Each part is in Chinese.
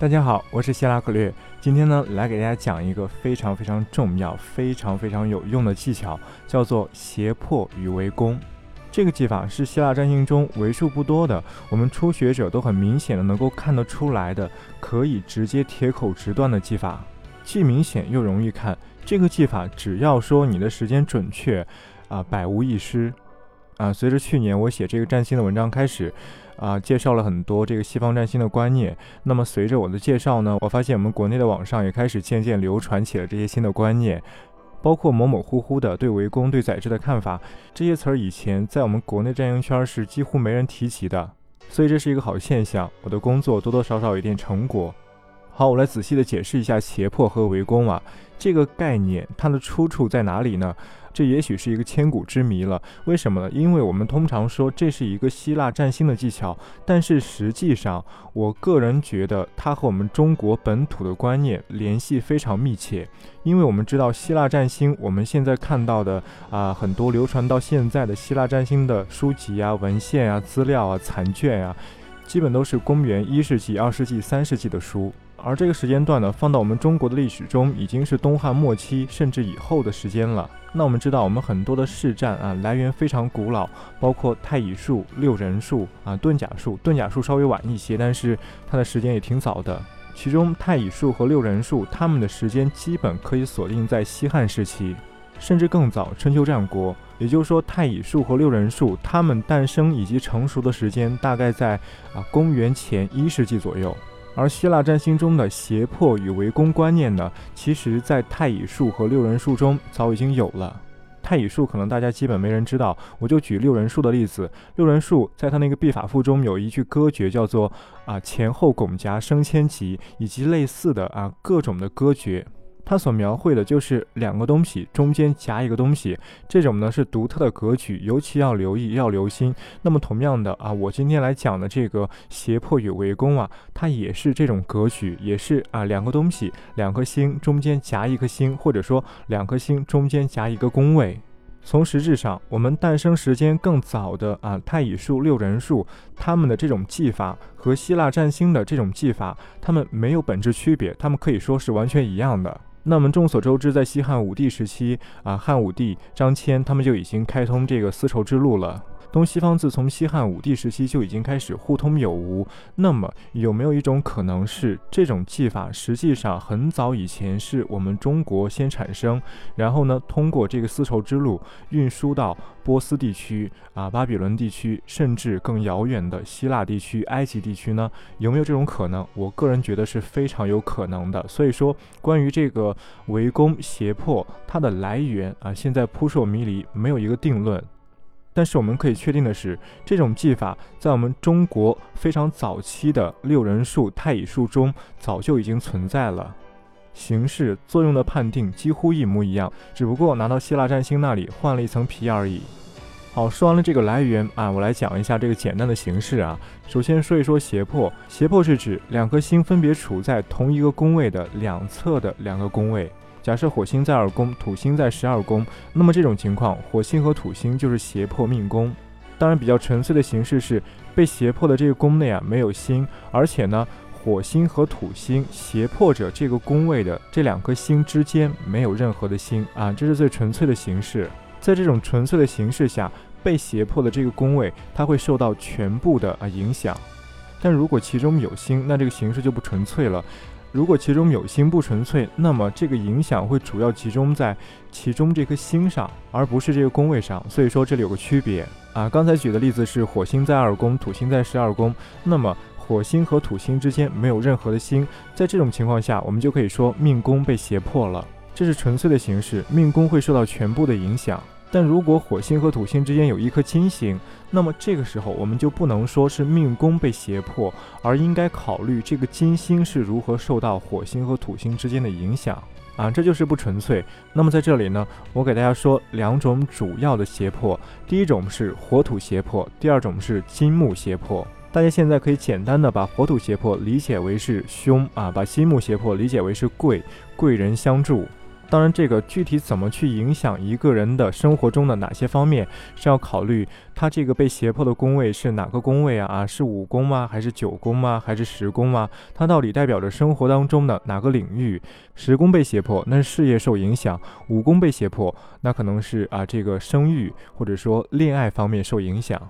大家好，我是希拉克略。今天呢，来给大家讲一个非常非常重要、非常非常有用的技巧，叫做胁迫与围攻。这个技法是希腊占星中为数不多的，我们初学者都很明显的能够看得出来的，可以直接铁口直断的技法，既明显又容易看。这个技法只要说你的时间准确，啊，百无一失。啊，随着去年我写这个占星的文章开始。啊，介绍了很多这个西方占星的观念。那么随着我的介绍呢，我发现我们国内的网上也开始渐渐流传起了这些新的观念，包括模模糊糊的对围攻、对宰制的看法。这些词儿以前在我们国内占星圈是几乎没人提及的，所以这是一个好现象。我的工作多多少少有一点成果。好，我来仔细的解释一下胁迫和围攻啊，这个概念它的出处在哪里呢？这也许是一个千古之谜了。为什么呢？因为我们通常说这是一个希腊占星的技巧，但是实际上，我个人觉得它和我们中国本土的观念联系非常密切。因为我们知道希腊占星，我们现在看到的啊，很多流传到现在的希腊占星的书籍啊、文献啊、资料啊、残卷啊，基本都是公元一世纪、二世纪、三世纪的书。而这个时间段呢，放到我们中国的历史中，已经是东汉末期甚至以后的时间了。那我们知道，我们很多的试战啊，来源非常古老，包括太乙术、六人术啊、遁甲术。遁甲术稍微晚一些，但是它的时间也挺早的。其中太乙术和六人术，他们的时间基本可以锁定在西汉时期，甚至更早，春秋战国。也就是说，太乙术和六人术，它们诞生以及成熟的时间大概在啊公元前一世纪左右。而希腊占星中的胁迫与围攻观念呢，其实在太乙术和六人术中早已经有了。太乙术可能大家基本没人知道，我就举六人术的例子。六人术在他那个必法赋中有一句歌诀，叫做啊前后拱夹升迁级，以及类似的啊各种的歌诀。它所描绘的就是两个东西中间夹一个东西，这种呢是独特的格局，尤其要留意，要留心。那么同样的啊，我今天来讲的这个胁迫与围攻啊，它也是这种格局，也是啊两个东西，两颗星中间夹一颗星，或者说两颗星中间夹一个宫位。从实质上，我们诞生时间更早的啊太乙术、六人术，他们的这种技法和希腊占星的这种技法，他们没有本质区别，他们可以说是完全一样的。那么众所周知，在西汉武帝时期啊，汉武帝张骞他们就已经开通这个丝绸之路了。东西方自从西汉武帝时期就已经开始互通有无。那么有没有一种可能是，这种技法实际上很早以前是我们中国先产生，然后呢通过这个丝绸之路运输到波斯地区啊、巴比伦地区，甚至更遥远的希腊地区、埃及地区呢？有没有这种可能？我个人觉得是非常有可能的。所以说，关于这个围攻胁迫它的来源啊，现在扑朔迷离，没有一个定论。但是我们可以确定的是，这种技法在我们中国非常早期的六人术、太乙术中早就已经存在了，形式、作用的判定几乎一模一样，只不过拿到希腊占星那里换了一层皮而已。好，说完了这个来源啊，我来讲一下这个简单的形式啊。首先说一说胁迫，胁迫是指两颗星分别处在同一个宫位的两侧的两个宫位。假设火星在二宫，土星在十二宫，那么这种情况，火星和土星就是胁迫命宫。当然，比较纯粹的形式是被胁迫的这个宫内啊没有星，而且呢，火星和土星胁迫着这个宫位的这两颗星之间没有任何的星啊，这是最纯粹的形式。在这种纯粹的形式下，被胁迫的这个宫位它会受到全部的啊影响。但如果其中有星，那这个形式就不纯粹了。如果其中有星不纯粹，那么这个影响会主要集中在其中这颗星上，而不是这个宫位上。所以说这里有个区别啊。刚才举的例子是火星在二宫，土星在十二宫，那么火星和土星之间没有任何的星，在这种情况下，我们就可以说命宫被胁迫了。这是纯粹的形式，命宫会受到全部的影响。但如果火星和土星之间有一颗金星，那么这个时候我们就不能说是命宫被胁迫，而应该考虑这个金星是如何受到火星和土星之间的影响啊，这就是不纯粹。那么在这里呢，我给大家说两种主要的胁迫，第一种是火土胁迫，第二种是金木胁迫。大家现在可以简单的把火土胁迫理解为是凶啊，把金木胁迫理解为是贵贵人相助。当然，这个具体怎么去影响一个人的生活中的哪些方面，是要考虑他这个被胁迫的宫位是哪个宫位啊？啊，是五宫吗？还是九宫吗？还是十宫吗？它到底代表着生活当中的哪个领域？十宫被胁迫，那是事业受影响；五宫被胁迫，那可能是啊这个生育或者说恋爱方面受影响。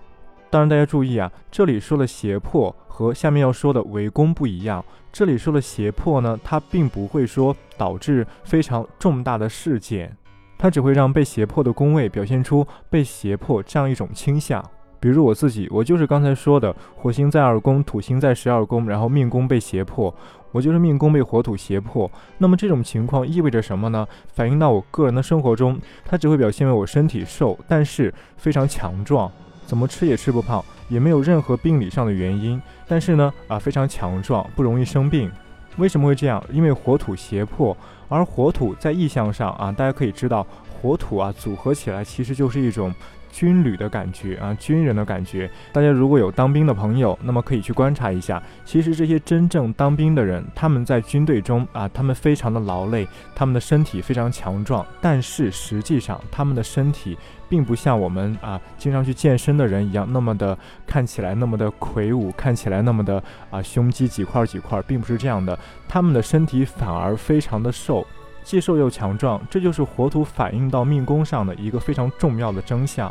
当然，大家注意啊，这里说的胁迫和下面要说的围攻不一样。这里说的胁迫呢，它并不会说导致非常重大的事件，它只会让被胁迫的宫位表现出被胁迫这样一种倾向。比如我自己，我就是刚才说的，火星在二宫，土星在十二宫，然后命宫被胁迫，我就是命宫被火土胁迫。那么这种情况意味着什么呢？反映到我个人的生活中，它只会表现为我身体瘦，但是非常强壮。怎么吃也吃不胖，也没有任何病理上的原因，但是呢，啊，非常强壮，不容易生病。为什么会这样？因为火土胁迫，而火土在意象上啊，大家可以知道，火土啊组合起来其实就是一种。军旅的感觉啊，军人的感觉。大家如果有当兵的朋友，那么可以去观察一下。其实这些真正当兵的人，他们在军队中啊，他们非常的劳累，他们的身体非常强壮，但是实际上他们的身体并不像我们啊经常去健身的人一样那么的看起来那么的魁梧，看起来那么的啊胸肌几块几块，并不是这样的。他们的身体反而非常的瘦。既瘦又强壮，这就是火土反映到命宫上的一个非常重要的征象。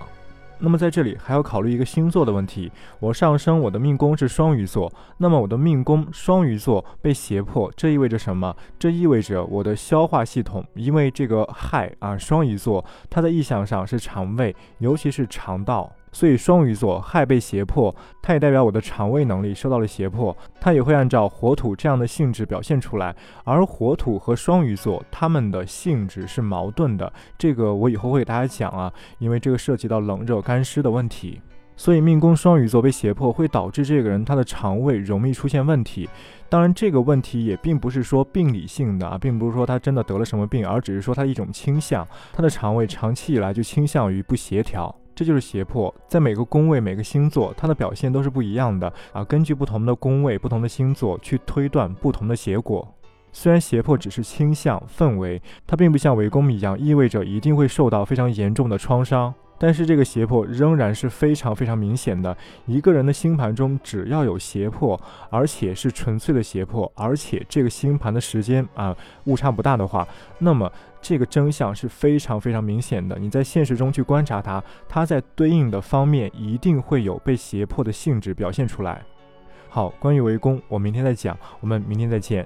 那么在这里还要考虑一个星座的问题。我上升我的命宫是双鱼座，那么我的命宫双鱼座被胁迫，这意味着什么？这意味着我的消化系统，因为这个亥啊，双鱼座它的意象上是肠胃，尤其是肠道。所以双鱼座亥被胁迫，它也代表我的肠胃能力受到了胁迫，它也会按照火土这样的性质表现出来。而火土和双鱼座，它们的性质是矛盾的，这个我以后会给大家讲啊，因为这个涉及到冷热干湿的问题。所以命宫双鱼座被胁迫，会导致这个人他的肠胃容易出现问题。当然，这个问题也并不是说病理性的啊，并不是说他真的得了什么病，而只是说他一种倾向，他的肠胃长期以来就倾向于不协调。这就是胁迫，在每个宫位、每个星座，它的表现都是不一样的啊。根据不同的宫位、不同的星座去推断不同的结果。虽然胁迫只是倾向、氛围，它并不像围攻一样意味着一定会受到非常严重的创伤。但是这个胁迫仍然是非常非常明显的。一个人的星盘中只要有胁迫，而且是纯粹的胁迫，而且这个星盘的时间啊误差不大的话，那么这个真相是非常非常明显的。你在现实中去观察它，它在对应的方面一定会有被胁迫的性质表现出来。好，关于围攻，我明天再讲，我们明天再见。